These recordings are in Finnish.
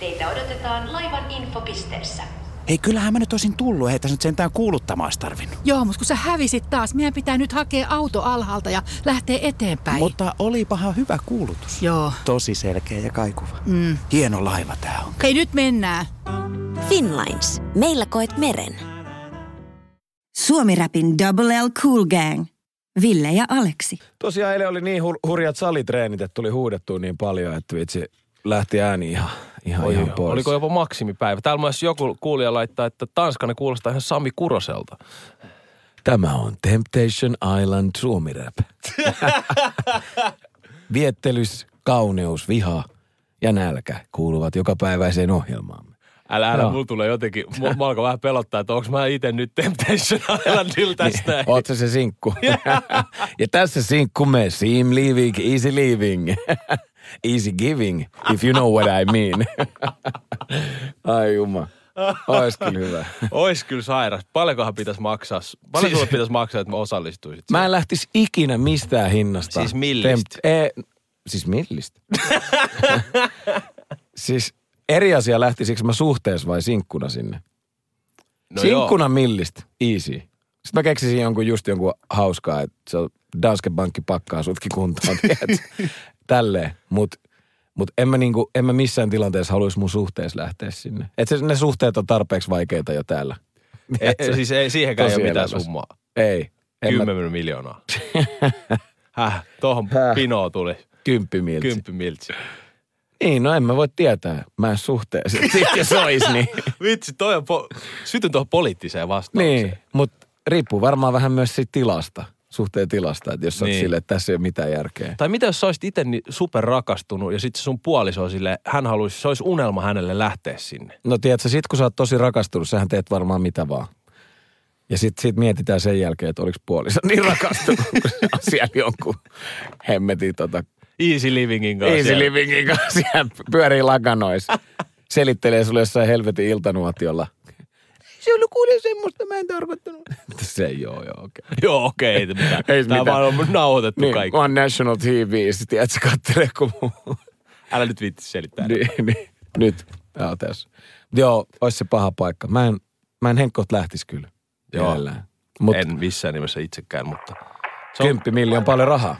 Teitä odotetaan laivan infopisteessä. Hei, kyllähän mä nyt olisin tullut. Ei tässä nyt sentään kuuluttamaan olisi tarvinnut. Joo, mutta kun sä hävisit taas, meidän pitää nyt hakea auto alhaalta ja lähteä eteenpäin. Mutta olipahan hyvä kuulutus. Joo. Tosi selkeä ja kaikuva. Mm. Hieno laiva tää on. Hei, nyt mennään. Finlines. Meillä koet meren. Suomi-räpin Double L Cool Gang. Ville ja Aleksi. Tosiaan eilen oli niin hur- hurjat salitreenit, että tuli huudettua niin paljon, että vitsi lähti ääni ihan, ihan, Oi, ihan pois. oliko jopa maksimipäivä? Täällä myös joku kuulija laittaa, että Tanskanen kuulostaa ihan Sami Kuroselta. Tämä on Temptation Island Suomi-rap. Viettelys, kauneus, viha ja nälkä kuuluvat jokapäiväiseen ohjelmaamme. Älä, älä, Joo. mulla tulee jotenkin, mulla mä alkoi vähän pelottaa, että onko mä itse nyt Temptation Islandilla tästä näin. Oot se sinkku? ja tässä sinkku me, seam living, easy living. Easy giving, if you know what I mean. Ai juma. Ois kyllä hyvä. Ois kyllä sairas. Paljonkohan pitäisi maksaa? Paljon Siis- pitäisi maksaa, että mä osallistuisit? Mä en lähtisi ikinä mistään hinnasta. Siis millistä? e, siis millistä? siis eri asia lähtisikö mä suhteessa vai sinkkuna sinne? No sinkkuna joo. millistä, easy. Sitten mä keksisin jonkun just jonkun hauskaa, että se on Danske Bankki pakkaa sutkin kuntoon? Tälleen. Mut, mut en, mä niinku, en mä missään tilanteessa haluaisi mun suhteessa lähteä sinne. Et se, ne suhteet on tarpeeksi vaikeita jo täällä. Ei, siis ei, siihenkään ei ole mitään summaa. Ei. En mä, 10 miljoonaa. Häh, tohon Häh. pinoon tuli kymppimiltsi. kymppi miltsi. Niin, no en mä voi tietää. Mä en suhteessa. Sitten jos ois, niin. Vitsi, toi on po- sytyn tuohon poliittiseen vastaukseen. niin, mutta riippuu varmaan vähän myös siitä tilasta, suhteen tilasta. Että jos Niin. silleen, että tässä ei ole mitään järkeä. Tai mitä jos sä olisit itse niin super rakastunut ja sitten sun puoliso on sille, hän haluaisi, se olisi unelma hänelle lähteä sinne. No tiedätkö, sit kun sä oot tosi rakastunut, sähän teet varmaan mitä vaan. Ja sit, sit mietitään sen jälkeen, että oliko puoliso niin rakastunut, kun se on siellä jonkun hemmetin tota, Easy livingin kanssa. easy siellä. livingin kanssa siellä pyörii lakanoissa. Selittelee sulle jossain helvetin iltanuotiolla. Se ollut kuule semmoista, mä en tarkoittanut. Se ei oo, joo, okei. Okay. Joo, okei, ei mitään. Ei Tää mitään. vaan on nauhoitettu Niin, kaikki. on National TV, sit tiedät, sä kattelee, kun muu. Älä nyt viitti selittää. niin, niin, nyt, joo, tässä. Joo, olisi se paha paikka. Mä en, mä en henkkoot lähtis kyllä. Joo. Mielellään. Mut En missään nimessä itsekään, mutta... Se on, kymppi miljoon paljon rahaa.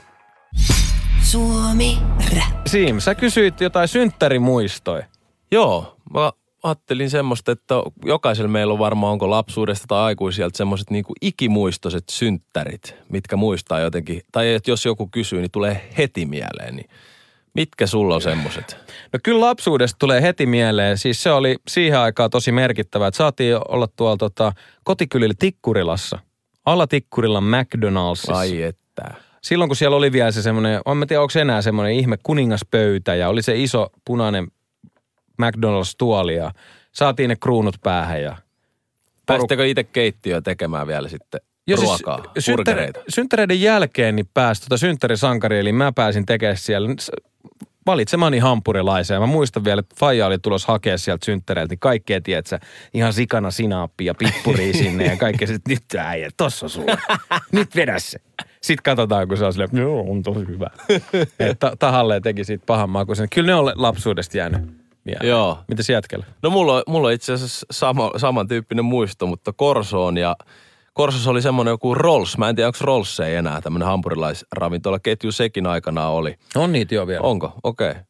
Suomi Rap. Siim, sä kysyit jotain synttärimuistoja. Joo, mä ajattelin semmoista, että jokaisella meillä on varmaan onko lapsuudesta tai aikuisilta semmoiset niinku ikimuistoiset synttärit, mitkä muistaa jotenkin. Tai että jos joku kysyy, niin tulee heti mieleen. Niin mitkä sulla on semmoiset? No kyllä lapsuudesta tulee heti mieleen. Siis se oli siihen aikaan tosi merkittävää, että saatiin olla tuolla tota, kotikylillä Tikkurilassa. Alla Tikkurilan McDonaldsissa. Ai että. Silloin kun siellä oli vielä se semmoinen, en mä tiedä onko enää semmoinen ihme kuningaspöytä ja oli se iso punainen McDonalds-tuoli ja saatiin ne kruunut päähän ja Pääsittekö itse keittiöä tekemään vielä sitten Joo, siis ruokaa, burgereita? synttäreiden jälkeen niin pääsi tota synttärisankari, eli mä pääsin tekemään siellä valitsemani hampurilaisen. Ja mä muistan vielä, että Faija oli tulos hakea sieltä synttäreiltä, niin kaikkea, tiedätkö, ihan sikana sinaappia, pippuria sinne ja kaikkea. Sitten nyt äijä, tossa sulla. nyt vedä se. Sitten katsotaan, kun se on silleen, joo, on tosi hyvä. Että tahalleen teki siitä pahan makuisen. Kyllä ne on lapsuudesta jäänyt. Mieleen. Joo. Mitäs jätkellä? No mulla on, mulla on itse asiassa sama, samantyyppinen muisto, mutta Korsoon ja Korsossa oli semmoinen joku Rolls. Mä en tiedä, onko Rolls ei enää tämmöinen hampurilaisravintolaketju sekin aikanaan oli. On niitä jo vielä. Onko? Okei. Okay.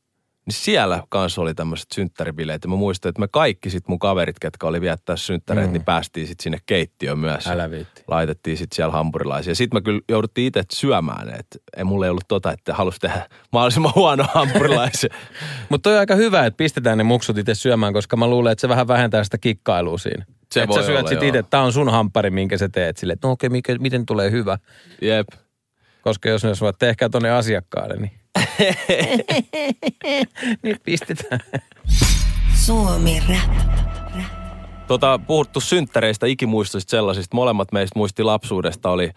Niin siellä kanssa oli tämmöiset synttäribileet. Ja mä muistan, että me kaikki sit mun kaverit, ketkä oli viettää synttäreitä, mm. niin päästiin sit sinne keittiöön myös. Älä viitti. Laitettiin sit siellä hampurilaisia. Sitten mä kyllä jouduttiin itse syömään, että ei mulla ei ollut tota, että halusi tehdä mahdollisimman huono hampurilaisen. Mutta toi on aika hyvä, että pistetään ne muksut itse syömään, koska mä luulen, että se vähän vähentää sitä kikkailua siinä. Se että voi sä syöt olla, sit itse, tää on sun hamppari, minkä sä teet sille, että no okei, mikä, miten tulee hyvä. Jep. Koska jos ne sanoo, että tehkää tonne asiakkaalle, niin... Nyt pistetään. Suomi Rap. Tota, puhuttu synttäreistä, ikimuistoista sellaisista. Molemmat meistä muisti lapsuudesta. Oli,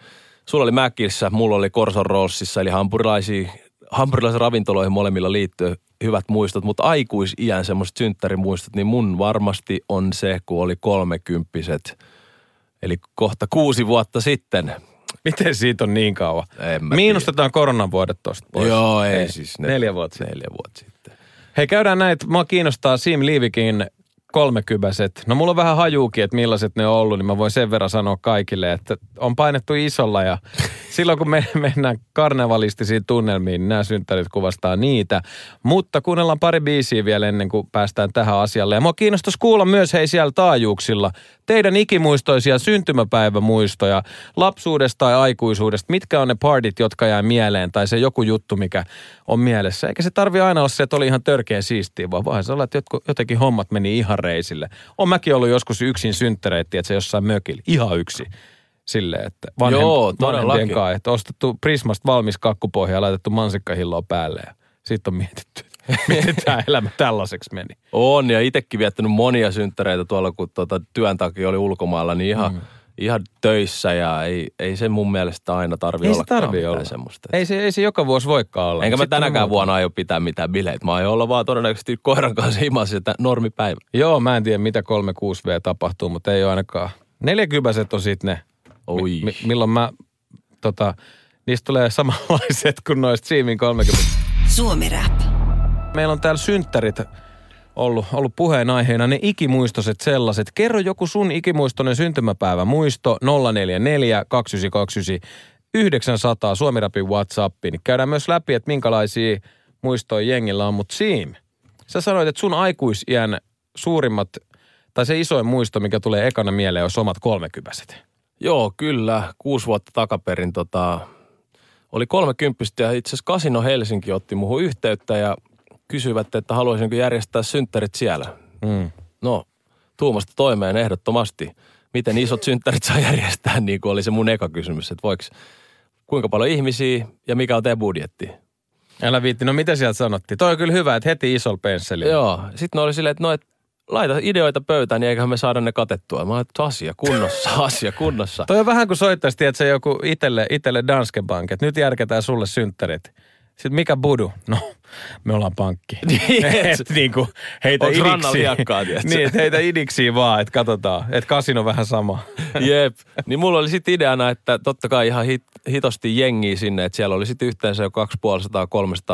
sulla oli Mäkissä, mulla oli Corson Rollsissa, eli hampurilaisia, hampurilaisen ravintoloihin molemmilla liittyy hyvät muistot. Mutta aikuisiän semmoiset synttärimuistot, niin mun varmasti on se, kun oli kolmekymppiset. Eli kohta kuusi vuotta sitten. Miten siitä on niin kauan? Miinustetaan koronan vuodet tosta pois. Joo, ei, siis. Neljä vuotta sitten. Neljä vuotta sitten. Hei, käydään näitä. Mua kiinnostaa Sim Liivikin kolmekypäiset. No mulla on vähän hajuukin, että millaiset ne on ollut, niin mä voin sen verran sanoa kaikille, että on painettu isolla ja silloin kun me mennään karnevalistisiin tunnelmiin, niin nämä synttärit kuvastaa niitä. Mutta kuunnellaan pari biisiä vielä ennen kuin päästään tähän asialle. Ja mua kiinnostaisi kuulla myös hei siellä taajuuksilla teidän ikimuistoisia syntymäpäivämuistoja lapsuudesta tai aikuisuudesta. Mitkä on ne partit, jotka jää mieleen tai se joku juttu, mikä on mielessä. Eikä se tarvi aina olla se, että oli ihan törkeä siistiä, vaan voihan se olla, että jotenkin hommat meni ihan reisille. On mäkin ollut joskus yksin synttäreitä, että se jossain mökillä, ihan yksi. Silleen, että vanhem, Joo, vanhempien kanssa, että ostettu Prismasta valmis kakkupohja ja laitettu mansikkahilloa päälle ja sitten on mietitty, mietitään elämä tällaiseksi meni. On, ja itsekin viettänyt monia synttäreitä tuolla, kun tuota, työn takia oli ulkomailla, niin ihan, mm. Ihan töissä ja ei, ei se mun mielestä aina tarvi Ei se olla tarvii olla. semmoista. Ei se, ei se joka vuosi voikaan olla. Enkä mä tänäkään muuta. vuonna aio pitää mitään bileitä. Mä aion olla vaan todennäköisesti koiran kanssa himassa sitä normipäivä. Joo, mä en tiedä mitä 36V tapahtuu, mutta ei ole ainakaan. Neljäkypäiset on sitten ne, Oi. mi- milloin mä, tota, niistä tulee samanlaiset kuin noista Siimin 30. Suomi Rap. Meillä on täällä synttärit ollut, ollut puheenaiheena, ne ikimuistoiset sellaiset. Kerro joku sun ikimuistoinen syntymäpäivä muisto 044 2929 900 Suomi Rapin Whatsappiin. Käydään myös läpi, että minkälaisia muistoja jengillä on, mutta Siim, sä sanoit, että sun aikuisiän suurimmat, tai se isoin muisto, mikä tulee ekana mieleen, on omat kolmekypäiset. Joo, kyllä. Kuusi vuotta takaperin tota, oli kolmekymppistä ja itse asiassa Kasino Helsinki otti muuhun yhteyttä ja kysyivät, että haluaisinko järjestää synttärit siellä. Mm. No, tuumasta toimeen ehdottomasti. Miten isot synttärit saa järjestää, niin kuin oli se mun eka kysymys, että voiko, kuinka paljon ihmisiä ja mikä on teidän budjetti? Älä viitti, no mitä sieltä sanottiin? Toi on kyllä hyvä, että heti isolla pensselillä. Joo, sitten ne oli silleen, että no, et, laita ideoita pöytään, niin eiköhän me saada ne katettua. Mä että asia kunnossa, asia kunnossa. Toi on vähän kuin soittaisi, tiedätkö, joku itelle, itelle Danske Bank, että nyt järketään sulle synttärit. Sitten mikä budu? No, me ollaan pankki. Niin, et- et niinku, heitä Onks tiedätkö? niin, heitä idiksiä vaan, että katsotaan. Että kasino vähän sama. Jep. Niin mulla oli sitten ideana, että totta kai ihan hit, hitosti jengiä sinne, että siellä oli sitten yhteensä jo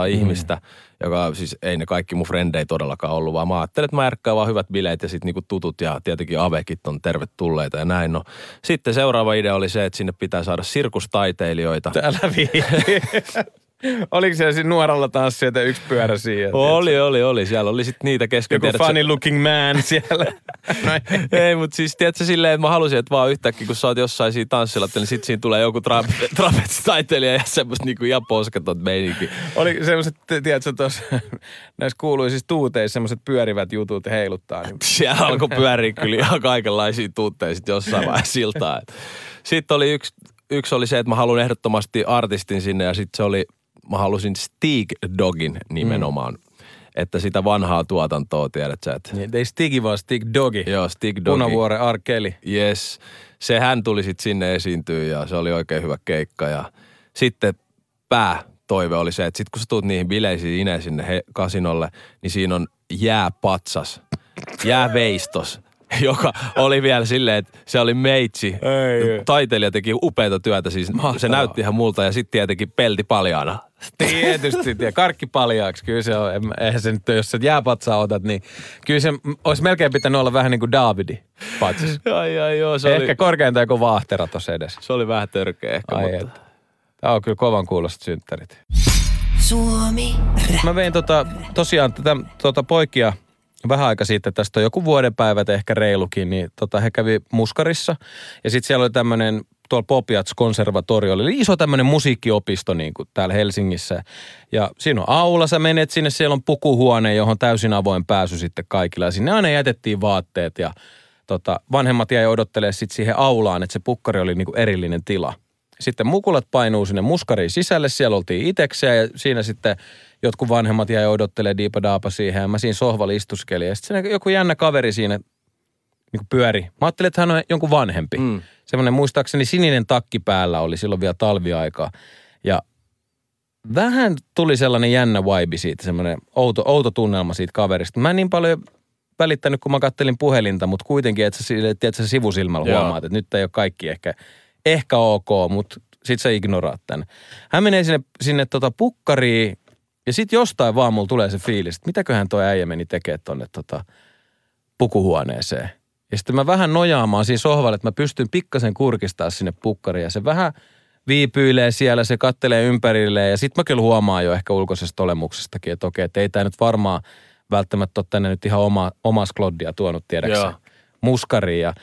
250-300 ihmistä, joka siis ei ne kaikki mun frendei todellakaan ollut, vaan mä ajattelin, että mä järkkään vaan hyvät bileet ja sitten niinku tutut ja tietenkin avekit on tervetulleita ja näin. No, sitten seuraava idea oli se, että sinne pitää saada sirkustaiteilijoita. Älä viitti. Oliko siellä siinä nuoralla tanssijoita yksi pyörä siihen? Oli, oli, oli. Siellä oli sitten niitä kesken. Joku funny looking man siellä. No ei. Ei, mutta siis tiedätkö silleen, että mä halusin, että vaan yhtäkkiä, kun sä oot jossain siinä tanssilla, niin sit siinä tulee joku tra- trapezitaiteilija ja semmoista niinku ihan posketot meininki. Oli semmoiset, tiedätkö, tuossa näissä kuuluisissa tuuteissa semmoiset pyörivät jutut heiluttaa. Niin Siellä alkoi pyöriä kyllä ihan kaikenlaisia tuutteja sit jossain vaiheessa siltaa. Sitten oli yksi, yksi oli se, että mä haluan ehdottomasti artistin sinne ja sitten se oli, mä halusin Stig Dogin nimenomaan. Mm. Että sitä vanhaa tuotantoa, tiedät sä, että Niin, ei Stigi vaan Stig Dogi. joo, Stig Dogi. Punavuoren Arkeli. Yes. Se hän tuli sitten sinne esiintyä ja se oli oikein hyvä keikka. Ja sitten päätoive oli se, että sitten kun sä tuut niihin bileisiin Ine sinne he, kasinolle, niin siinä on jääpatsas, jääveistos, joka oli vielä silleen, että se oli meitsi. Ei. Taiteilija teki upeata työtä, siis Mahtavaa. se näytti ihan multa ja sitten tietenkin pelti paljaana. Tietysti, ja karkki paljaaksi. Kyllä se on, eihän se nyt, jos sä jääpatsaa otat, niin kyllä se olisi melkein pitänyt olla vähän niin kuin Davidi patsas. Ai, ai, joo, se Ehkä oli, korkeintaan joku vaahtera tuossa edessä. se oli vähän törkeä ehkä, Ai mutta... että. Tämä on kyllä kovan kuulosta synttärit. Suomi. Mä vein tota, tosiaan tätä tota poikia vähän aika sitten, tästä on joku vuoden päivät ehkä reilukin, niin tota, he kävi Muskarissa. Ja sitten siellä oli tämmöinen tuolla Popiats konservatorio, oli iso tämmöinen musiikkiopisto niin kuin täällä Helsingissä. Ja siinä on aula, sä menet sinne, siellä on pukuhuone, johon on täysin avoin pääsy sitten kaikilla. Ja sinne aina jätettiin vaatteet ja tota, vanhemmat jäi odottelemaan sitten siihen aulaan, että se pukkari oli niin kuin erillinen tila. Sitten mukulat painuu sinne muskariin sisälle, siellä oltiin itekseen ja siinä sitten jotkut vanhemmat jäi odottelemaan diipadaapa siihen ja mä siinä sohvalla istuskelin. Ja sitten joku jännä kaveri siinä niin kuin pyöri. Mä ajattelin, että hän on jonkun vanhempi. Mm. Semmoinen muistaakseni sininen takki päällä oli silloin vielä talviaikaa. Ja vähän tuli sellainen jännä vibe siitä, semmoinen outo, outo tunnelma siitä kaverista. Mä en niin paljon välittänyt, kun mä kattelin puhelinta, mutta kuitenkin, että sä, tiedätkö, sä sivusilmällä Joo. huomaat, että nyt ei ole kaikki ehkä, ehkä ok, mutta sit sä ignoraat tämän. Hän menee sinne, sinne tota pukkariin Ja sitten jostain vaan mulla tulee se fiilis, että mitäköhän toi äijä meni tekemään tonne tota pukuhuoneeseen. Ja sitten mä vähän nojaamaan siinä sohvalle, että mä pystyn pikkasen kurkistaa sinne pukkariin. Ja se vähän viipyilee siellä, se kattelee ympärilleen. Ja sitten mä kyllä huomaan jo ehkä ulkoisesta olemuksestakin, että okei, että ei tämä nyt varmaan välttämättä ole tänne nyt ihan oma, omas kloddia tuonut tiedäksä Joo. muskariin. Ja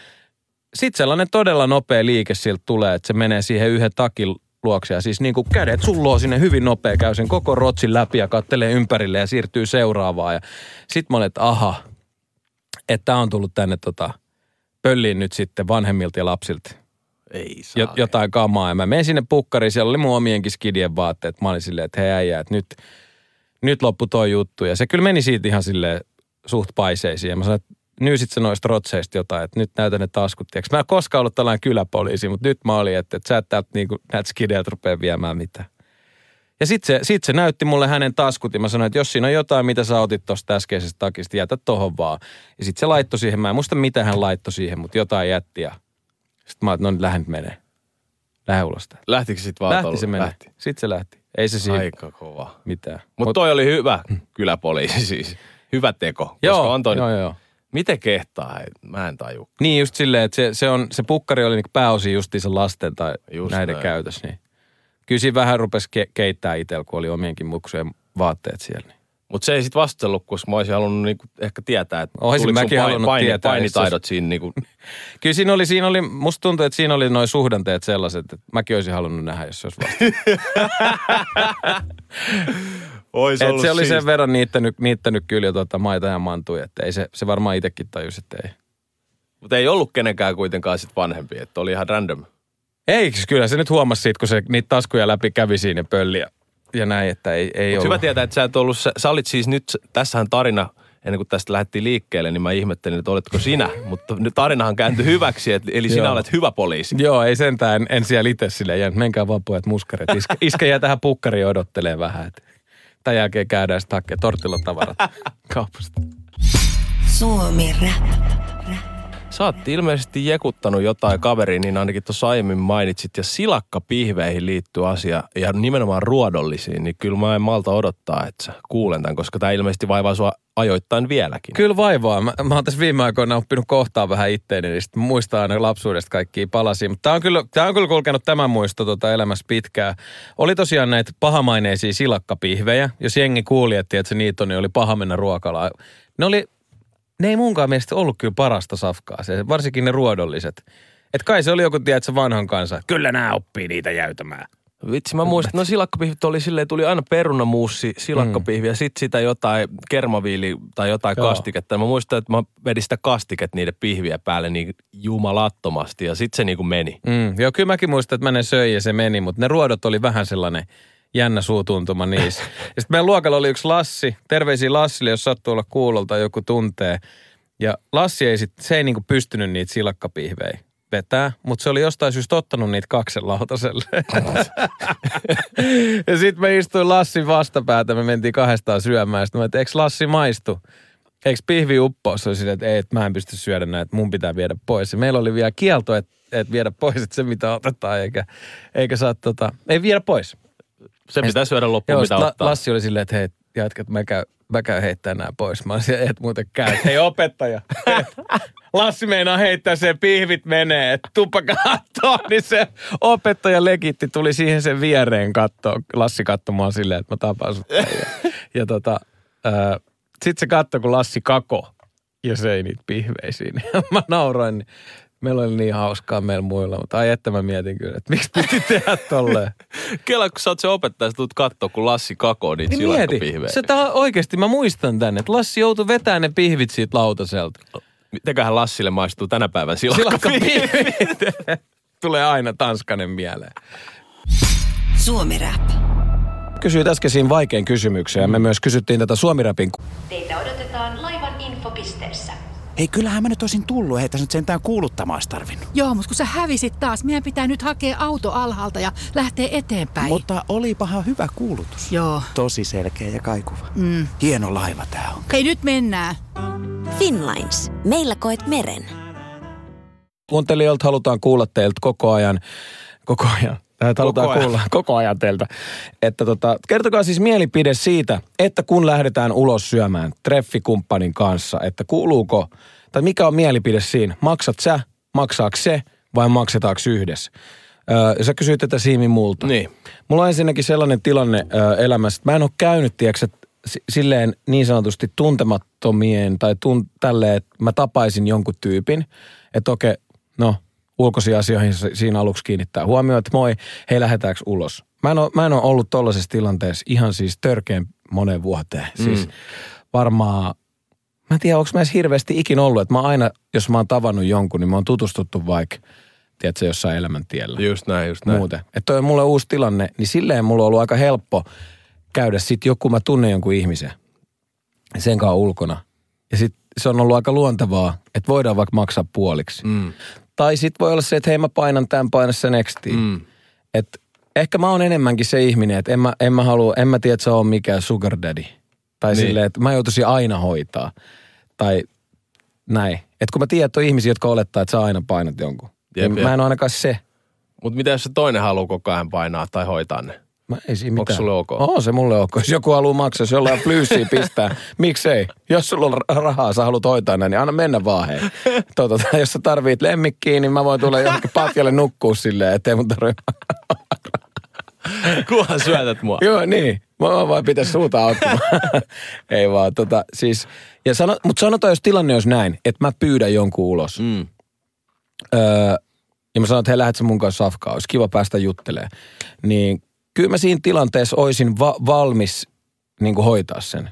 sitten sellainen todella nopea liike siltä tulee, että se menee siihen yhden takin luokse ja siis niin kuin kädet sulloo sinne hyvin nopea, käy sen koko rotsin läpi ja kattelee ympärille ja siirtyy seuraavaan. Ja sit mä olin, että aha, että on tullut tänne tota, pölliin nyt sitten vanhemmilta ja lapsilta Ei saa. jo, jotain kamaa. Ja mä menin sinne pukkariin, siellä oli mun omienkin skidien vaatteet. Mä olin silleen, että hei äijä, että nyt, nyt loppu toi juttu. Ja se kyllä meni siitä ihan silleen suht paiseisiin. Ja mä sanoin, että nyysit sä noista rotseista jotain, että nyt näytän ne taskut. Tiiäks. Mä en koskaan ollut tällainen kyläpoliisi, mutta nyt mä olin, että, että sä et täältä niinku, näitä skideiltä rupea viemään mitään. Ja sitten se, sit se näytti mulle hänen taskut ja mä sanoin, että jos siinä on jotain, mitä sä otit tuosta äskeisestä takista, jätä tohon vaan. Ja sitten se laittoi siihen, mä en muista mitä hän laittoi siihen, mutta jotain jätti ja sitten mä oon, no nyt lähden menee. Lähde ulos täältä. Lähtikö sit vaan Lähti se menee. Lähti. Sitten se lähti. Ei se siinä Aika kova. mitään. Mutta toi oli hyvä kyläpoliisi siis. Hyvä teko. Koska joo, on toi joo, joo. Miten kehtaa? Mä en taju. Niin just silleen, että se, se, on, se pukkari oli niinku pääosin justiinsa lasten tai Just näiden näin. käytös. Niin. Kyllä siinä vähän rupesi ke- keittää itsellä, kun oli omienkin muksujen vaatteet siellä. Niin. Mutta se ei sit vastellut, koska mä olisin halunnut niinku ehkä tietää, että Oisin tuliko sun mäkin halunnut paini, tietää, painitaidot siinä niinku, Kyllä siinä oli, siinä oli, musta tuntuu, että siinä oli noin suhdanteet sellaiset, että mäkin olisin halunnut nähdä, jos se olisi. Ois Et se oli sen verran niittänyt, niittänyt kyllä jo tota maita ja mantuja, että ei se, se varmaan itsekin tajusi, että ei. Mutta ei ollut kenenkään kuitenkaan sit vanhempi, että oli ihan random. Eikö kyllä se nyt huomasi siitä, kun se niitä taskuja läpi kävi siinä ja pölli ja, ja näin, että ei, ei Mut ollut. hyvä tietää, että sä et ollut, sä, sä olit siis nyt, tässähän tarina, ennen kuin tästä lähdettiin liikkeelle, niin mä ihmettelin, että oletko sinä. Mutta nyt tarinahan kääntyi hyväksi, et, eli sinä olet hyvä poliisi. Joo, ei sentään, en, en siellä itse silleen jäänyt. Menkää vaan pojat muskarit. Iskä, iskä jää tähän pukkariin odottelee vähän. Et. Tämän jälkeen käydään sitten hakemaan tortillatavarat kaupasta. Suomi Rap. Sä oot ilmeisesti jekuttanut jotain kaveriin, niin ainakin tuossa aiemmin mainitsit. Ja silakkapihveihin liittyy asia, ja nimenomaan ruodollisiin, niin kyllä mä en malta odottaa, että sä kuulen tämän, koska tämä ilmeisesti vaivaa sua ajoittain vieläkin. Kyllä vaivaa. Mä, mä oon tässä viime aikoina oppinut kohtaa vähän itteeni, niin sitten muistaa aina lapsuudesta kaikkia palasia. Mutta tämä on, kyllä, tää on kyllä kulkenut tämä muisto tota elämässä pitkään. Oli tosiaan näitä pahamaineisia silakkapihvejä. Jos jengi kuuli, että tiedätkö, niitä on, niin oli paha mennä ruokalaan. Ne oli, ne ei munkaan mielestä ollut kyllä parasta safkaa, se, varsinkin ne ruodolliset. Et kai se oli joku, tiedätkö, vanhan kanssa. Kyllä nämä oppii niitä jäytämään. Vitsi, mä muistan, no silakkapihvit oli silleen, tuli aina perunamuussi, silakkapihvi ja sitten sitä jotain kermaviili tai jotain Joo. kastiketta. Ja mä muistan, että mä vedin sitä kastiket niiden pihviä päälle niin jumalattomasti ja sitten se niinku meni. Mm, joo, kyllä mäkin muistan, että mä ne söin ja se meni, mutta ne ruodot oli vähän sellainen jännä suutuntuma niissä. ja sitten meidän luokalla oli yksi Lassi, terveisiä Lassille, jos sattuu olla kuulolta joku tuntee. Ja Lassi ei sit, se ei niinku pystynyt niitä silakkapihvejä vetää, mutta se oli jostain syystä ottanut niitä kaksen lautaselle. ja sitten me istuin Lassin vastapäätä, me mentiin kahdestaan syömään. Sitten mä että eikö Lassi maistu? Eikö pihvi uppoo? Se oli että ei, että mä en pysty syödä näitä, mun pitää viedä pois. Ja meillä oli vielä kielto, että, että viedä pois, että se mitä otetaan, eikä, eikä saa tota, ei viedä pois. Se pitää syödä loppuun, Joo, mitä La, ottaa. Lassi oli silleen, että hei, jatkat, mä käyn, mä käyn heittämään nämä pois. Mä olin siellä, et muuten käy. Hei opettaja. Lassi meinaa heittää sen pihvit menee, että tuppa kattoo, niin se opettaja legitti tuli siihen sen viereen kattoo. Lassi katsomaan silleen, että mä tapaan sut. Ja, ja tota, äh, sit se katsoi, kun Lassi kako ja söi niitä pihveisiin. mä nauroin, niin meillä oli niin hauskaa meillä muilla, mutta ai että mä mietin kyllä, että miksi piti tehdä tolleen. Kela, kun sä oot se opettaja, sä tulet katsoa, kun Lassi kakoo niitä Niin mieti, se tää oikeasti, mä muistan tänne, että Lassi joutui vetämään ne pihvit siitä lautaselta. Mitenköhän Lassille maistuu tänä päivän silakkapihvi? Silakkapihvit. Tulee aina Tanskanen mieleen. Suomi Rap. Kysyit äskeisiin vaikein kysymyksen ja me myös kysyttiin tätä Suomirapin. Teitä odotetaan laivan infopisteessä. Hei, kyllähän mä nyt olisin tullut, ei tässä nyt sentään kuuluttamaan tarvinnut. Joo, mutta kun sä hävisit taas, meidän pitää nyt hakea auto alhaalta ja lähteä eteenpäin. Mutta olipahan hyvä kuulutus. Joo. Tosi selkeä ja kaikuva. Mm. Hieno laiva tää on. Hei, nyt mennään. Finlines. Meillä koet meren. Kuuntelijoilta halutaan kuulla teiltä koko ajan, koko ajan Että halutaan ajan. kuulla koko ajan teiltä. Että tota, kertokaa siis mielipide siitä, että kun lähdetään ulos syömään treffikumppanin kanssa, että kuuluuko, tai mikä on mielipide siinä? Maksat sä, maksaako se vai maksetaanko yhdessä? Öö, sä kysyit tätä Siimi multa. Niin. Mulla on ensinnäkin sellainen tilanne ö, elämässä, että mä en ole käynyt, tiedätkö, silleen niin sanotusti tuntemattomien tai tun, tälleen, että mä tapaisin jonkun tyypin, että okei, no ulkoisiin asioihin siinä aluksi kiinnittää huomioon, että moi, hei lähdetäänkö ulos. Mä en ole, mä en ole ollut tollaisessa tilanteessa ihan siis törkeän moneen vuoteen. Mm. Siis varmaan, mä en tiedä, onko mä edes hirveästi ikin ollut, että mä aina, jos mä oon tavannut jonkun, niin mä oon tutustuttu vaikka, tiedätkö, jossain elämäntiellä Just näin, just näin. muuten. Että toi on mulle uusi tilanne, niin silleen mulla on ollut aika helppo käydä sit joku, mä tunnen jonkun ihmisen sen kanssa ulkona. Ja sit se on ollut aika luontevaa, että voidaan vaikka maksaa puoliksi. Mm. Tai sit voi olla se, että hei mä painan tämän, paina se nextiin. Mm. Et ehkä mä oon enemmänkin se ihminen, että en mä, en mä halua, en mä tiedä, että se on mikään sugar daddy. Tai Niin. silleen, että mä joutuisin aina hoitaa. Tai näin. Että kun mä tiedän, että on ihmisiä, jotka olettaa, että sä aina painat jonkun. Jep, niin jep. mä en ole ainakaan se. Mutta mitä jos se toinen haluaa koko ajan painaa tai hoitaa ne? Mä ei siinä Onko mitään. sulle ok? On se mulle ok. Jos joku haluaa maksaa, jos jollain flyysiä pistää, miksei? Jos sulla on ra- rahaa, sä haluat hoitaa näin, niin anna mennä vaan hei. Tota, jos sä tarvit lemmikkiä, niin mä voin tulla johonkin patjalle nukkuu silleen, ettei mun tarvitse. Kunhan syötät mua. Joo, niin. Mä vaan vaan pitäisi suuta auttamaan. ei vaan, tota, siis. Ja sano, mutta sanotaan, jos tilanne olisi näin, että mä pyydän jonkun ulos. Mm. Öö, ja mä sanon, että hei, lähdet sä mun kanssa safkaan, olisi kiva päästä juttelemaan. Niin kyllä mä siinä tilanteessa olisin va- valmis niin kuin hoitaa sen.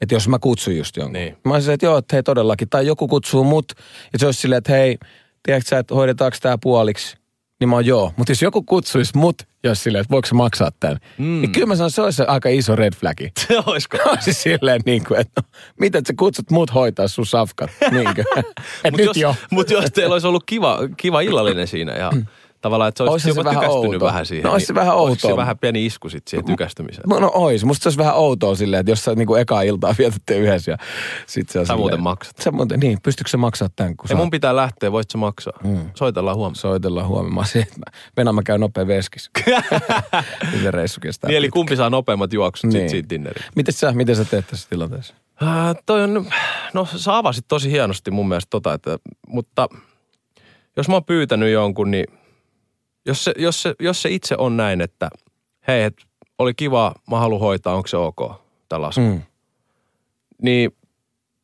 Että jos mä kutsun just jonkun. Niin. Mä olisin, että joo, että hei todellakin. Tai joku kutsuu mut, ja se olisi silleen, että hei, tiedätkö sä, että hoidetaanko tää puoliksi? Niin mä oon joo. Mutta jos joku kutsuisi mut, jos silleen, että voiko maksaa tämän, mm. niin kyllä mä sanon, että se olisi aika iso red flagi. Se oisko? Olisi silleen niin kuin, että no, miten sä kutsut mut hoitaa sun safkat, niinkö? Et Mut nyt jos, jo. Mut jos teillä olisi ollut kiva, kiva illallinen siinä ja tavallaan, että se olisi Oishan se jopa vähän tykästynyt outoa. vähän siihen. No ois se vähän olisiko se outoa. vähän pieni isku sit siihen tykästymiseen? No ois. Musta se olisi vähän outoa silleen, että jos sä niinku ekaa iltaa vietätte yhdessä ja sit se on Sä muuten maksat. Sä muuten, niin, pystytkö sä maksaa tämän, kun Ja sä mun pitää lähteä, voit sä maksaa? Mm. Soitellaan huomenna. soitellaan huomenna. Mä se, Venä mä käyn nopea veskis. Se reissu kestää? Niin, eli pitkään. kumpi saa nopeammat juoksut niin. Niin. sit siitä dinneriin? Miten sä, miten sä teet tässä tilanteessa? Äh, toi on, no sä avasit tosi hienosti mun mielestä tota, että, mutta jos mä oon pyytänyt jonkun, niin jos se, jos se, jos se itse on näin, että hei, et, oli kiva, mä haluan hoitaa, onko se ok, tämä lasku, mm. Niin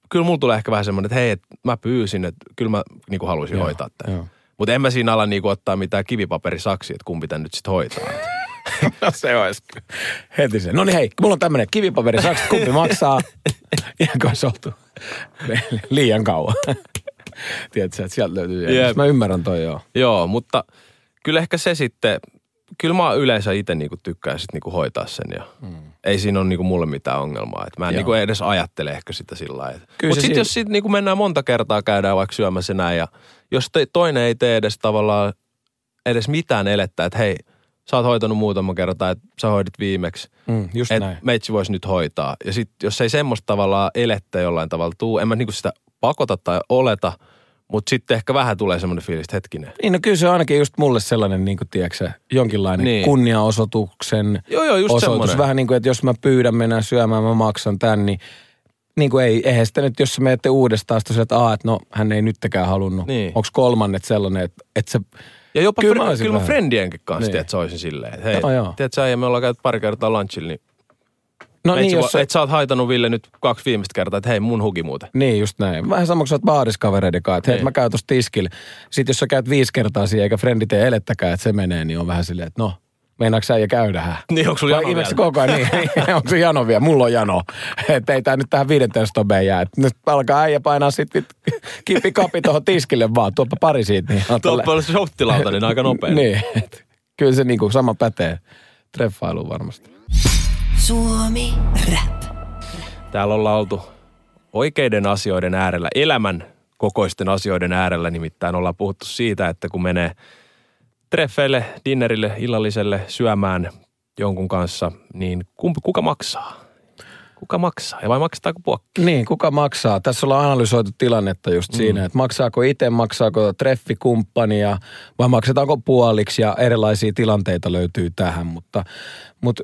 kyllä mulla tulee ehkä vähän semmoinen, että hei, et mä pyysin, että kyllä mä niin haluaisin Joo, hoitaa tämän. Mutta en mä siinä ala niin ottaa mitään kivipaperisaksia, että kumpi tän nyt sitten hoitaa. No se olisi heti se. No niin hei, mulla on tämmönen kivipaperi, saaks kumpi maksaa? Ihan se oltu liian kauan. Tiedätkö, että sieltä löytyy. Jep. Mä ymmärrän toi joo. Joo, mutta kyllä ehkä se sitten, kyllä mä yleensä itse niinku tykkään sit niinku hoitaa sen ja mm. ei siinä ole niinku mulle mitään ongelmaa. Et mä en Joo. niinku edes ajattele ehkä sitä sillä lailla. Mutta sitten siinä- jos sit niinku mennään monta kertaa, käydään vaikka syömässä näin ja jos te, toinen ei tee edes tavallaan edes mitään elettä, että hei, sä oot hoitanut muutama kertaa, että sä hoidit viimeksi. Mm, just että näin. meitsi voisi nyt hoitaa. Ja sitten jos ei semmoista tavallaan elettä jollain tavalla tuu, en mä niinku sitä pakota tai oleta, mutta sitten ehkä vähän tulee semmoinen fiilis, että hetkinen. Niin no kyllä se on ainakin just mulle sellainen, niin kuin tiedätkö, jonkinlainen Niin. kunniaosoituksen Joo, joo, just osoitus. semmoinen. Vähän niin kuin, että jos mä pyydän mennä syömään, mä maksan tän, niin niin kuin ei, eihän sitä nyt, jos sä menette uudestaan, sitten että, Aa, että no hän ei nyttekään halunnut. Niin. Onko kolmannet sellainen, että, että se, Ja jopa Kyllä kyllä, mä kyllä mä friendienkin kanssa, Niin. että se olisi silleen, että hei, joo. tiedät sä, ja me ollaan käyty pari kertaa lunchilla, niin, no no niin, niin, jos et sä oot haitanut Ville nyt kaksi viimeistä kertaa, että hei, mun huki muuten. niin just näin. Vähän sama kuin sä oot baariskavereiden kanssa, että hei, Niin. mä käyn tuossa tiskillä. Sitten jos sä käyt viisi kertaa siihen, eikä frendi tee elettäkään, että se menee, niin on vähän silleen, että no, meinaatko sä ja käydähän? Niin, onko sulla jano vielä? koko ajan niin? Onko se jano vielä? Mulla on jano. Että ei tää nyt tähän 15 stobeen jää. Et nyt alkaa äijä painaa sit vit, kipi kapi tuohon tiskille vaan. Tuoppa pari siitä. Niin on Tuo on se shottilauta, niin aika nopea. niin. Kyllä se niinku sama pätee treffailuun varmasti. Suomi Rap. Täällä ollaan oltu oikeiden asioiden äärellä, elämän kokoisten asioiden äärellä. Nimittäin ollaan puhuttu siitä, että kun menee treffeille, dinnerille, illalliselle syömään jonkun kanssa, niin kumpi, kuka maksaa? Kuka maksaa? Ja vai maksetaanko puokki? Niin, kuka maksaa? Tässä ollaan analysoitu tilannetta just siinä, että maksaako itse, maksaako treffikumppania vai maksetaanko puoliksi ja erilaisia tilanteita löytyy tähän, mutta, mutta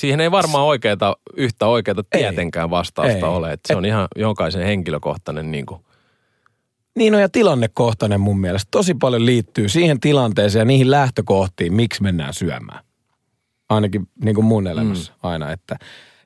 Siihen ei varmaan oikeata, yhtä oikeata tietenkään vastausta Ei. ole. Että se on ihan jokaisen henkilökohtainen niin kuin, Niin on ja tilannekohtainen mun mielestä. Tosi paljon liittyy siihen tilanteeseen ja niihin lähtökohtiin, miksi mennään syömään. Ainakin niin kuin mun elämässä mm. aina. Että,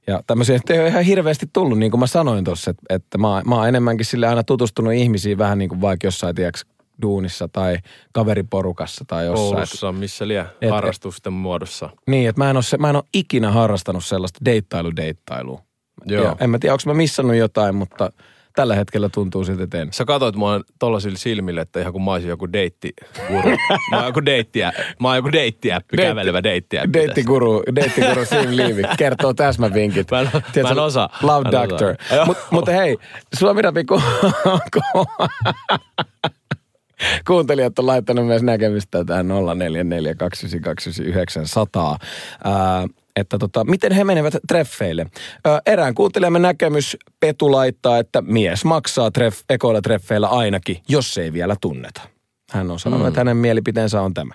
ja tämmöisiä ei ole ihan hirveästi tullut, niin kuin mä sanoin tuossa, että, että mä, mä oon enemmänkin sille aina tutustunut ihmisiin vähän niin kuin vaikka jossain, tiedätkö, duunissa tai kaveriporukassa tai jossain. Koulussa, missä liian et- harrastusten muodossa. Niin, että mä en, ole mä en ole ikinä harrastanut sellaista deittailu-deittailua. Joo. Ja en mä tiedä, onko mä missannut jotain, mutta tällä hetkellä tuntuu siltä, että en. Sä katsoit mua tollasilla silmillä, että ihan kuin mä olisin joku deitti. mä oon joku deittiä, mä oon joku deittiäppi, Deitti- kävelevä deittiäppi. Deittiguru, deittiguru Sim Liivi kertoo täsmävinkit. Mä en- mä en osaa. Love Mä en Doctor. osaa. Mut, mutta hei, Suomi Rapin ku, ku, kuuntelijat on laittanut myös näkemystä tähän 0442999100. Ää, että tota, miten he menevät treffeille. Ää, erään kuuntelijamme näkemys Petu laittaa, että mies maksaa treff, ekoilla treffeillä ainakin, jos ei vielä tunneta. Hän on sanonut, mm. että hänen mielipiteensä on tämä.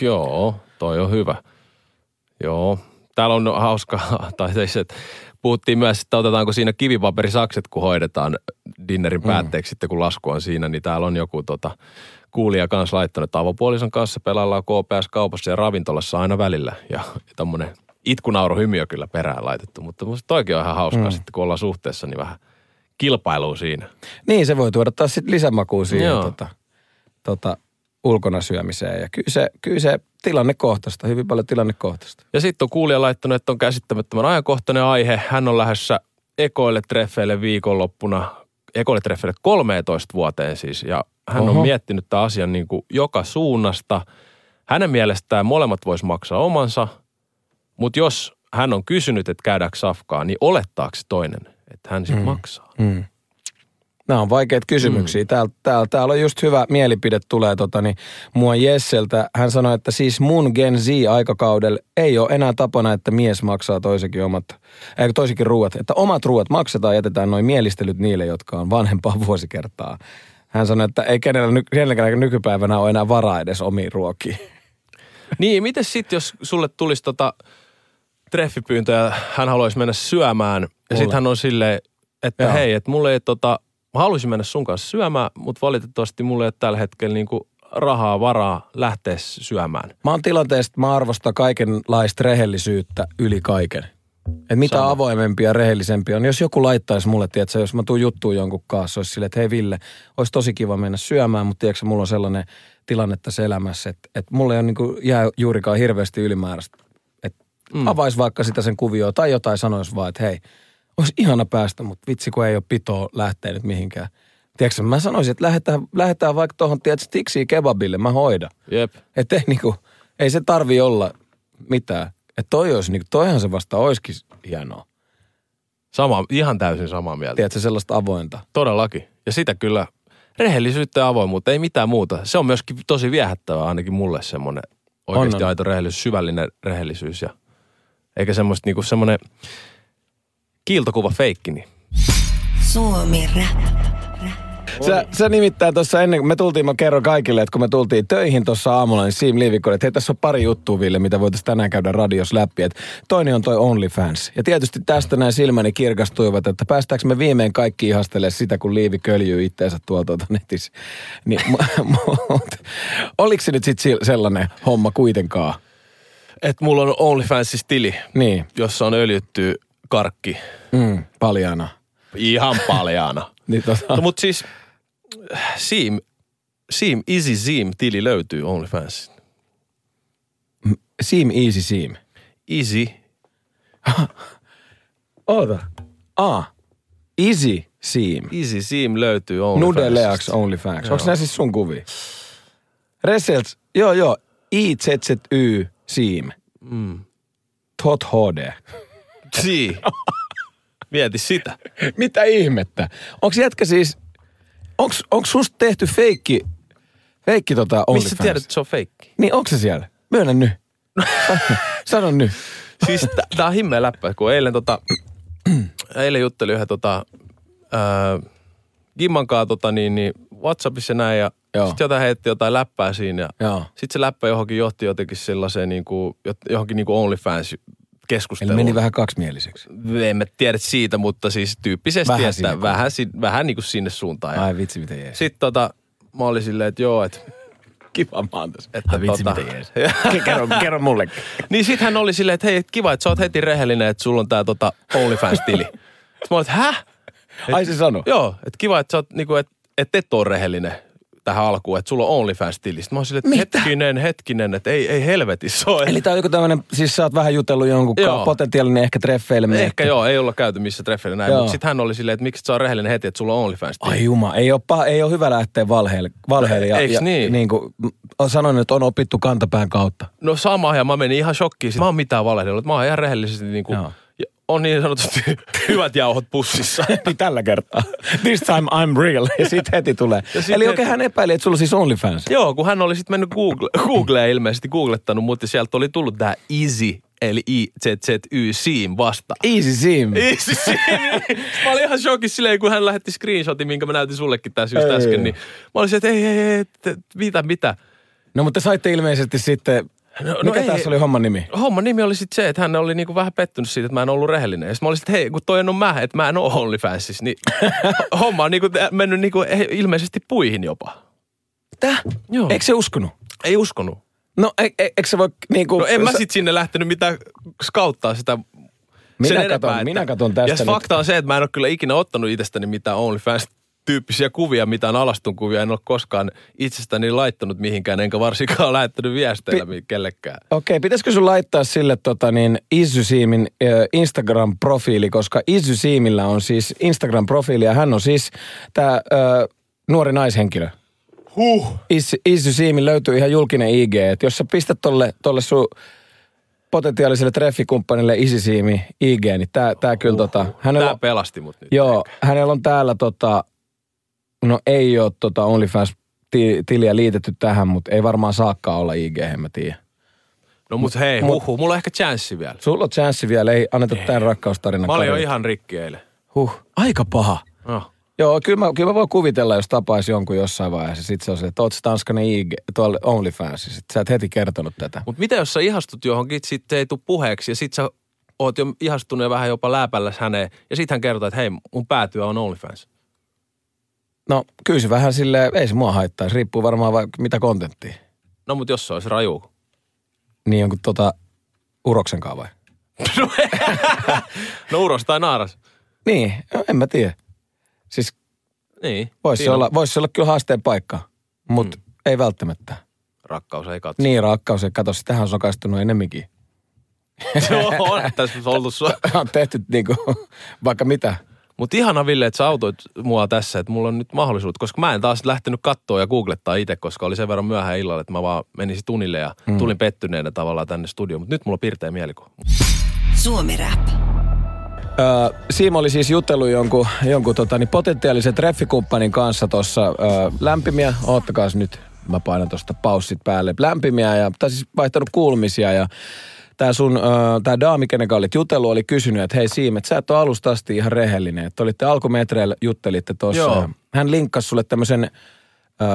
Joo, toi on hyvä. Joo. Täällä on hauska, tai siis, että puhuttiin myös, että otetaanko siinä kivipaperisakset, kun hoidetaan dinnerin päätteeksi sitten, kun lasku on siinä, niin täällä on joku tota, kuulija kanssa laittanut, että avopuolison kanssa pelaillaan KPS-kaupassa ja ravintolassa aina välillä. Ja tämmöinen itkunaurohymiö kyllä perään laitettu, mutta musta toikin on ihan hauskaa mm. sitten, kun ollaan suhteessa, niin vähän kilpailua siinä. Niin, se voi tuoda taas sitten lisämakua siihen tota, tota, ulkona syömiseen. Ja kyllä se, kyllä se tilannekohtaista, hyvin paljon tilannekohtaista. Ja sitten on kuulija laittanut, että on käsittämättömän ajankohtainen aihe. Hän on lähdössä ekoille treffeille viikonloppuna, ekoille treffeille 13 vuoteen siis. Ja hän Oho. On miettinyt tämän asian niin kuin joka suunnasta. Hänen mielestään molemmat vois maksaa omansa, mutta jos hän on kysynyt, että käydäänkö safkaa, niin olettaako toinen, että hän sitten mm. maksaa? Mm. Nämä on vaikeita kysymyksiä. Mm. Täällä, täällä, täällä on just hyvä mielipide tulee tota, niin, mua Jesseltä. Hän sanoi, että siis mun Gen Z-aikakaudella ei ole enää tapana, että mies maksaa toisekin omat, eikö toisekin ruuat. Että omat ruuat maksetaan ja jätetään noin mielistelyt niille, jotka on vanhempaa vuosikertaa. Hän sanoi, että ei kenellä, ny- kenelläkään nykypäivänä ole enää varaa edes omiin ruokiin. Niin, miten sitten, jos sulle tulisi tota treffipyyntö ja hän haluaisi mennä syömään, ja sitten hän on silleen, että Joo. hei, että mulle ei tota, mä haluaisin mennä sun kanssa syömään, mutta valitettavasti mulle ei ole tällä hetkellä niinku rahaa, varaa lähteä syömään. Mä oon tilanteesta, että mä arvostan kaikenlaista rehellisyyttä yli kaiken. Et mitä Sama. avoimempi ja rehellisempi on. Jos joku laittaisi mulle, tiedätkö, jos mä tuun juttuun jonkun kanssa, olisi silleen, että hei Ville, olisi tosi kiva mennä syömään, mutta tiedätkö, mulla on sellainen tilanne tässä elämässä, että, että mulle ei ole niin kuin, jää juurikaan hirveästi ylimääräistä. Että mm. avaisi vaikka sitä sen kuvioa tai jotain sanoisi vaan, että hei, olisi ihana päästä, mutta vitsi kun ei ole pitoa lähteä nyt mihinkään. Tiedätkö, mä sanoisin, että lähdetään, lähdetään vaikka tuohon, tiedätkö, tiksiin kebabille, mä hoidan. Jep. Että ei, niinku, ei se tarvi olla mitään. Että toi olisi, niinku, toihan se vasta olisikin hienoa. Sama, ihan täysin samaa mieltä. Tiedätkö, sellaista avointa. Todellakin. Ja sitä kyllä, rehellisyyttä ja avoimuutta, ei mitään muuta. Se on myöskin tosi viehättävää ainakin mulle semmoinen oikeasti On, on. aito rehellisyys, syvällinen rehellisyys. Ja, eikä semmoista niinku semmoinen kiiltokuva feikki, niin Suomi Rap. Sä, sä nimittäin tuossa ennen kuin me tultiin, mä kerron kaikille, että kun me tultiin töihin tuossa aamulla, niin Siim Liivikko, että hei tässä on pari juttua Ville, mitä voitaisiin tänään käydä radios läpi. Et toinen on toi OnlyFans. Ja tietysti tästä näin silmäni kirkastuivat, että päästäänkö me viimein kaikki ihastelemaan sitä, kun Liivi köljyy itteensä tuolta tuolta netissä. Niin, oliko se nyt sitten sellainen homma kuitenkaan? että mulla on OnlyFansissa tili, Niin, jossa on öljytty karkki mm, paljana. ihan paljaana. Niin tota, no, mutta siis Seam, Seam, Easy Seam tili löytyy OnlyFansissa. Seam Easy Seam. Easy, Oota. Ah, Easy Seam. Easy Seam löytyy OnlyFansissa. Nude Leaks OnlyFans. Onko nämä siis sun kuvia? Reselts, joo joo, IZZY Seam. Mm. Tot HD. Si. Mieti sitä. Mitä ihmettä? Onko jätkä siis, onks, onks susta tehty feikki, feikki tota OnlyFans? Mistä tiedät, että se on feikki? Niin onko se siellä? Myönnä nyt. Sano, sano nyt. Siis t- tää on himmeä läppä, kun eilen tota, eilen juttelin yhden tota, ää, Gimmankaa tota, niin, niin Whatsappissa näin ja sitten jotain heitti jotain läppää siinä ja sitten se läppä johonkin johti jotenkin sellaiseen niin kuin, johonkin niin kuin OnlyFans Eli keskusteluun. meni vähän kaksimieliseksi. En mä tiedä siitä, mutta siis tyyppisesti, Vähän vähän sinne että vähän, si- vähän niin kuin sinne suuntaan. Ja Ai vitsi, miten jees. sitten tota, mä olin silleen, että joo, että Kiva maantas. Että Ai vitsi, tota- miten jees. kerro, kerro mullekin. Niin sit hän oli silleen, että hei, kiva, että sä oot heti rehellinen, että sulla on tää tota OnlyFans-tili. Sitten mä olin, että häh? Ai se sano. Joo, että kiva, että sä oot niinku, että et et oo rehellinen tähän alkuun, että sulla on OnlyFans-tili. Sitten mä olin silleen, että Mitä? hetkinen, hetkinen, että ei, ei helvetissä ole. Eli tää on joku tämmönen, siis sä oot vähän jutellut jonkun Joo. ka- potentiaalinen ehkä treffeille. Ehkä joo, ei olla käyty missä treffeillä näin, Joo. mutta sitten hän oli silleen, että miksi sä oot rehellinen heti, että sulla on OnlyFans-tili. Ai juma, ei ole, paha, ei ole hyvä lähteä valheelle. valheelle ja, Eiks ja, niin? niin kuin, sanoin, että on opittu kantapään kautta. No sama, ja mä menin ihan shokkiin. Sit Mä oon mitään valehdellut. Mä oon ihan rehellisesti niinku, Joo. On niin sanotusti hyvät jauhot pussissa. niin tällä kertaa. This time I'm real. Ja sitten heti tulee. Ja sit Eli heti- oikein hän epäili, että sulla on siis OnlyFans. Joo, kun hän oli sitten mennyt Google, Googleen ilmeisesti googlettanut, mutta sieltä oli tullut tää Easy, eli I-Z-Z-Y, Seam vasta. Easy sim. Easy Seam. mä olin ihan shokissa silleen, kun hän lähetti screenshotin, minkä mä näytin sullekin tässä just Ei. äsken, niin mä olin se, että ei, ei, ei, mitä, mitä. No mutta saitte ilmeisesti sitten, No, no mikä ei. tässä oli homman nimi? Homman nimi oli sitten se, että hän oli niinku vähän pettynyt siitä, että mä en ollut rehellinen. Ja mä olin sitten, hei, kun toi on mä, että mä en ole OnlyFansissa, niin homma on niinku mennyt niinku ilmeisesti puihin jopa. Täh? Joo. Eikö se uskonut? Ei uskonut. No e, e, eikö se voi niinku... No en mä sit sinne lähtenyt mitään skauttaa sitä Minä sen katon- enempää, minä katon tästä Ja nyt. fakta on se, että mä en ole kyllä ikinä ottanut itsestäni mitään OnlyFans-tyyppisiä kuvia, mitään alastun kuvia. En ole koskaan itsestäni laittanut mihinkään, enkä varsinkaan lähettänyt viesteillä Pi- kellekään. Okei, pitäisikö sun laittaa sille tota niin, Isysiimin äh, Instagram-profiili, koska Isysiimillä on siis Instagram-profiili ja hän on siis tämä äh, nuori naishenkilö. Huh. Is, Isysiimin löytyy ihan julkinen IG, että jos sä pistät tolle, tolle sun potentiaaliselle treffikumppanille Isysiimi IG, niin tää, tää kyllä tota, hänellä Tää on, pelasti mut nyt. joo, hänellä on täällä tota, no ei ole tota OnlyFans-tiliä liitetty tähän, mutta ei varmaan saakkaan olla IG, en mä tiedä. No mut hei, Mut- huhu, mulla on ehkä chanssi vielä. Sulla on chanssi vielä, ei anneta tämän rakkaustarinan Mä olin jo ihan rikki eilen. Huh, aika paha. No. Joo, kyllä mä, kyllä mä voin kuvitella, jos tapaisi jonkun jossain vaiheessa. Sitten se on se, että oot Tanskanen IG, tuolla OnlyFansissa. Sä et heti kertonut tätä. Mut mitä jos sä ihastut johonkin, sitten ei tule puheeksi ja sit sä oot jo ihastunut ja vähän jopa läpälläs häneen. Ja sit hän kertoo, että hei, mun päätyö on OnlyFans. No, kyllä se vähän silleen, ei se mua haittaisi. Riippuu varmaan vaikka mitä kontenttia. No mut jos se olisi raju. Niin jonkun tota uroksen kanssa vai? No uros tai naaras. Niin, no, en mä tiedä. Siis Niin. voisi olla, vois se olla kyllä haasteen paikka, mutta mm. ei välttämättä. Rakkaus ei katso. Niin rakkaus, ja kato, sitähän on sokaistunut enemmänkin. Joo, on tässä oltu sua. on tehty niinku vaikka mitä. Mutta ihana Ville, että sä autoit mua tässä, että mulla on nyt mahdollisuus, koska mä en taas lähtenyt kattoon ja googlettaa itse, koska oli sen verran myöhään illalla, että mä vaan menisin tunnille ja mm. tulin pettyneenä tavallaan tänne studioon. Mutta nyt mulla on pirteä mielikuva. Suomi Rap. Öö, Siimo oli siis jutellut jonkun, jonkun tota, niin potentiaalisen treffikumppanin kanssa tuossa öö, lämpimiä. Oottakaas nyt, mä painan tuosta paussit päälle. Lämpimiä ja, tai siis vaihtanut kuulumisia ja Tämä sun, öö, tää daami, kenen olit jutellut, oli kysynyt, että hei Siim, että sä et ole alusta asti ihan rehellinen. Että olitte alkumetreillä, juttelitte tuossa. Hän linkkasi sulle tämmöisen öö,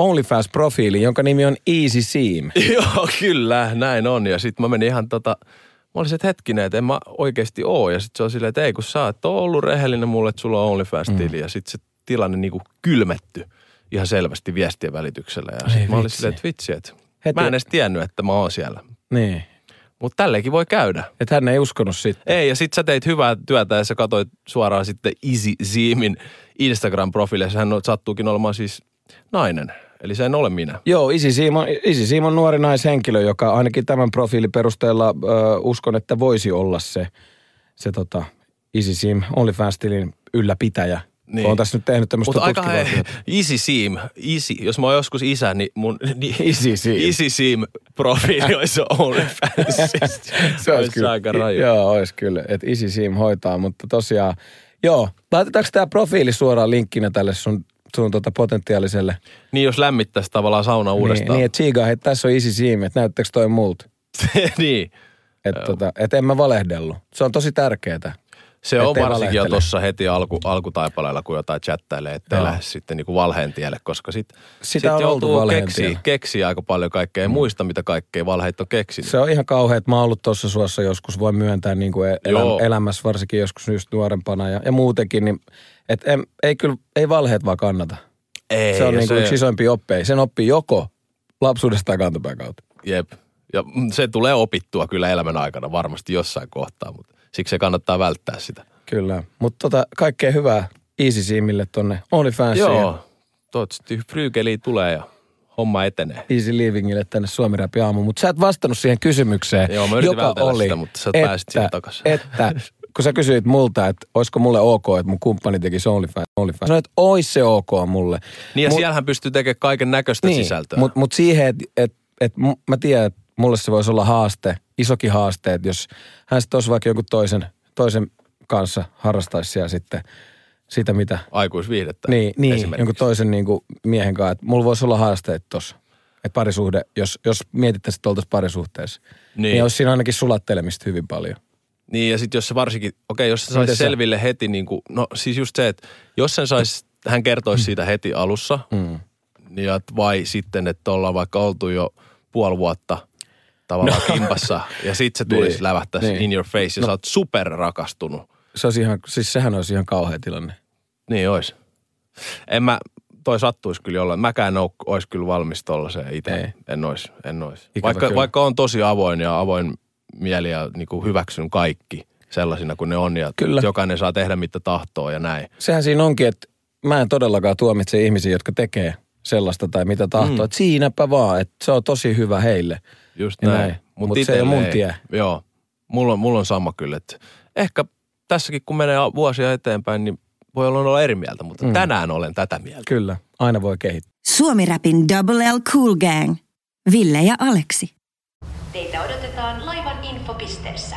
OnlyFans-profiilin, jonka nimi on Easy Seam. Joo, kyllä, näin on. Ja sitten mä menin ihan tota, mä olisin, että hetkinen, että en mä oikeasti oo. Ja sitten se on silleen, että ei kun sä et ollut rehellinen mulle, että sulla on OnlyFans-tili. Ja sitten se tilanne niinku kylmetty ihan selvästi viestien välityksellä. Ja sitten mä olin silleen, että vitsi, että Heti- mä en edes tiennyt, että mä oon siellä. Niin. Mutta tälleenkin voi käydä. Että hän ei uskonut sitten. Ei, ja sit sä teit hyvää työtä ja sä katsoit suoraan sitten Easy Zeemin Instagram-profiilille. Hän on- sattuukin olemaan siis nainen. Eli se en ole minä. Joo, Isi Siimon, Isi Siimon nuori naishenkilö, joka ainakin tämän profiilin perusteella ö, uskon, että voisi olla se, se tota, Isi Siim OnlyFans-tilin ylläpitäjä. Niin. Olen tässä nyt tehnyt tämmöistä Mutta aika. Easy Seam, easy. Jos mä oon joskus isä, niin mun niin, Easy Seam. Easy Seam profiili olisi OnlyFansissa. Se olisi kyllä. aika raju. Joo, olisi kyllä, että Isi Siim hoitaa, mutta tosiaan, joo, laitetaanko tämä profiili suoraan linkkinä tälle sun, sun tota potentiaaliselle? Niin jos lämmittäisi tavallaan sauna Niin, uudestaan. niin että Chiga, hei, tässä on Isi Siim, että näyttääkö toi multa? niin. Että tota, et en mä valehdellut. Se on tosi tärkeää. Se on varsinkin jo tuossa heti alku, alkutaipaleella, kun jotain chattailee, ettei Joo. lähde sitten niinku valheen tielle, koska sit, Sitä sit on oltu joutuu tiellä. keksii aika paljon kaikkea ja muista, mitä kaikkea valheet on keksinyt. Se on ihan kauhea, että mä oon ollut tuossa suossa joskus, voi myöntää niin kuin elä, elämässä, varsinkin joskus just nuorempana ja, ja muutenkin, niin et en, ei kyllä, ei valheet vaan kannata. Ei, se on niin kuin yksi isoimpia oppeja. Sen oppii joko lapsuudesta tai kantapään kautta. Jep. Ja mm, se tulee opittua kyllä elämän aikana varmasti jossain kohtaa, mutta siksi se kannattaa välttää sitä. Kyllä, mutta tota, kaikkea hyvää Easy Siimille tonne OnlyFansiin Joo, toivottavasti Frygeli tulee ja homma etenee. Easy Livingille tänne Suomi Räpi aamu. Mutta sä et vastannut siihen kysymykseen, Joo, mä yritin joka oli, sitä, mutta sä että, pääsit siihen takaisin. Että, kun sä kysyit multa, että olisiko mulle ok, että mun kumppani tekisi OnlyFans. OnlyFans. Sanoin, että ois se ok mulle. Niin ja Mut- siellähän pystyy tekemään kaiken näköistä niin, sisältöä. Mutta mut siihen, että et, et, mä tiedän, että mulle se voisi olla haaste, isokin haaste, että jos hän sitten olisi vaikka jonkun toisen, toisen kanssa harrastaisi siellä sitten sitä, mitä... Aikuisviihdettä Niin, niin jonkun toisen niin kuin miehen kanssa. Että mulla voisi olla haasteet tuossa. Että parisuhde, jos, jos mietittäisiin, että oltaisiin parisuhteessa, niin. Niin. olisi siinä ainakin sulattelemista hyvin paljon. Niin ja sitten jos se varsinkin, okei jos se saisi sä- selville heti niin kuin, no siis just se, että jos sen saisi, hän kertoisi siitä heti alussa, Mm. niin et vai sitten, että ollaan vaikka oltu jo puoli vuotta tavallaan no. kimpassa ja sitten se tulisi Niin. lävättäisi Niin. in your face ja no. sä oot super rakastunut. Se olisi ihan, siis sehän olisi ihan kauhea tilanne. Niin ois. En mä, toi sattuisi kyllä jollain. Mäkään olisi kyllä valmis tollaiseen itse. En ois, en ois. Ikävä Vaikka, kyllä. vaikka on tosi avoin ja avoin mieli ja niin kuin hyväksyn kaikki sellaisina kuin ne on ja Kyllä. jokainen saa tehdä mitä tahtoo ja näin. Sehän siinä onkin, että mä en todellakaan tuomitse ihmisiä, jotka tekee sellaista tai mitä tahtoo. Mm. Siinäpä vaan, että se on tosi hyvä heille. Just Ja näin. näin. Mut se ei ole mun tie. Joo. Mulla on, mulla on sama kyllä, että ehkä tässäkin kun menee vuosia eteenpäin, niin voi olla olla eri mieltä, mutta mm. tänään olen tätä mieltä. Kyllä, aina voi kehittää. Suomi Rapin Double L Cool Gang. Ville ja Aleksi. Teitä odotetaan laivan infopisteessä.